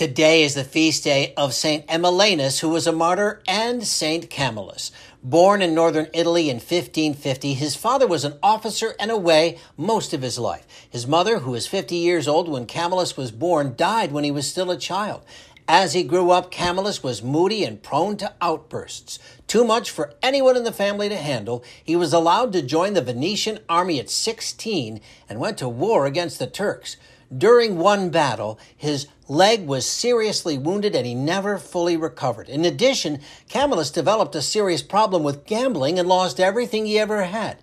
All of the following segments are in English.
Today is the feast day of Saint Emilianus, who was a martyr, and Saint Camillus. Born in northern Italy in 1550, his father was an officer and away most of his life. His mother, who was 50 years old when Camillus was born, died when he was still a child. As he grew up, Camillus was moody and prone to outbursts. Too much for anyone in the family to handle, he was allowed to join the Venetian army at 16 and went to war against the Turks. During one battle, his leg was seriously wounded and he never fully recovered. In addition, Camillus developed a serious problem with gambling and lost everything he ever had.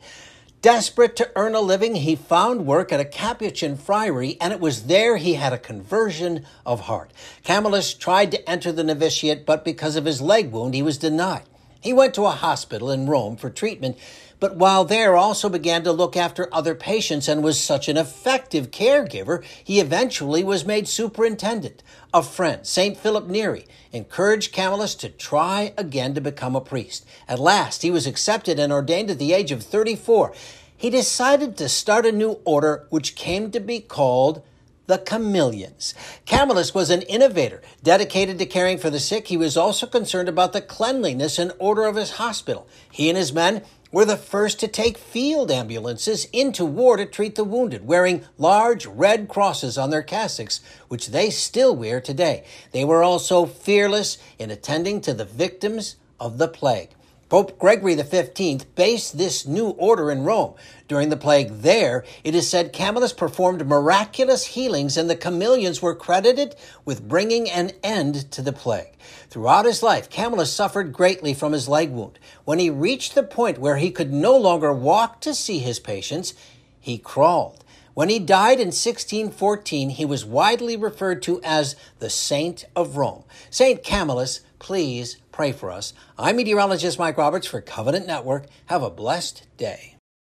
Desperate to earn a living, he found work at a Capuchin friary, and it was there he had a conversion of heart. Camillus tried to enter the novitiate, but because of his leg wound, he was denied. He went to a hospital in Rome for treatment, but while there also began to look after other patients and was such an effective caregiver, he eventually was made superintendent. A friend, St. Philip Neri, encouraged Camillus to try again to become a priest. At last, he was accepted and ordained at the age of 34. He decided to start a new order which came to be called the Camillians. Camillus was an innovator, dedicated to caring for the sick. He was also concerned about the cleanliness and order of his hospital. He and his men were the first to take field ambulances into war to treat the wounded, wearing large red crosses on their cassocks, which they still wear today. They were also fearless in attending to the victims of the plague. Pope Gregory XV based this new order in Rome. During the plague there, it is said Camillus performed miraculous healings and the Camillians were credited with bringing an end to the plague. Throughout his life, Camillus suffered greatly from his leg wound. When he reached the point where he could no longer walk to see his patients, he crawled. When he died in 1614, he was widely referred to as the Saint of Rome. Saint Camillus, please pray for us. I'm meteorologist Mike Roberts for Covenant Network. Have a blessed day.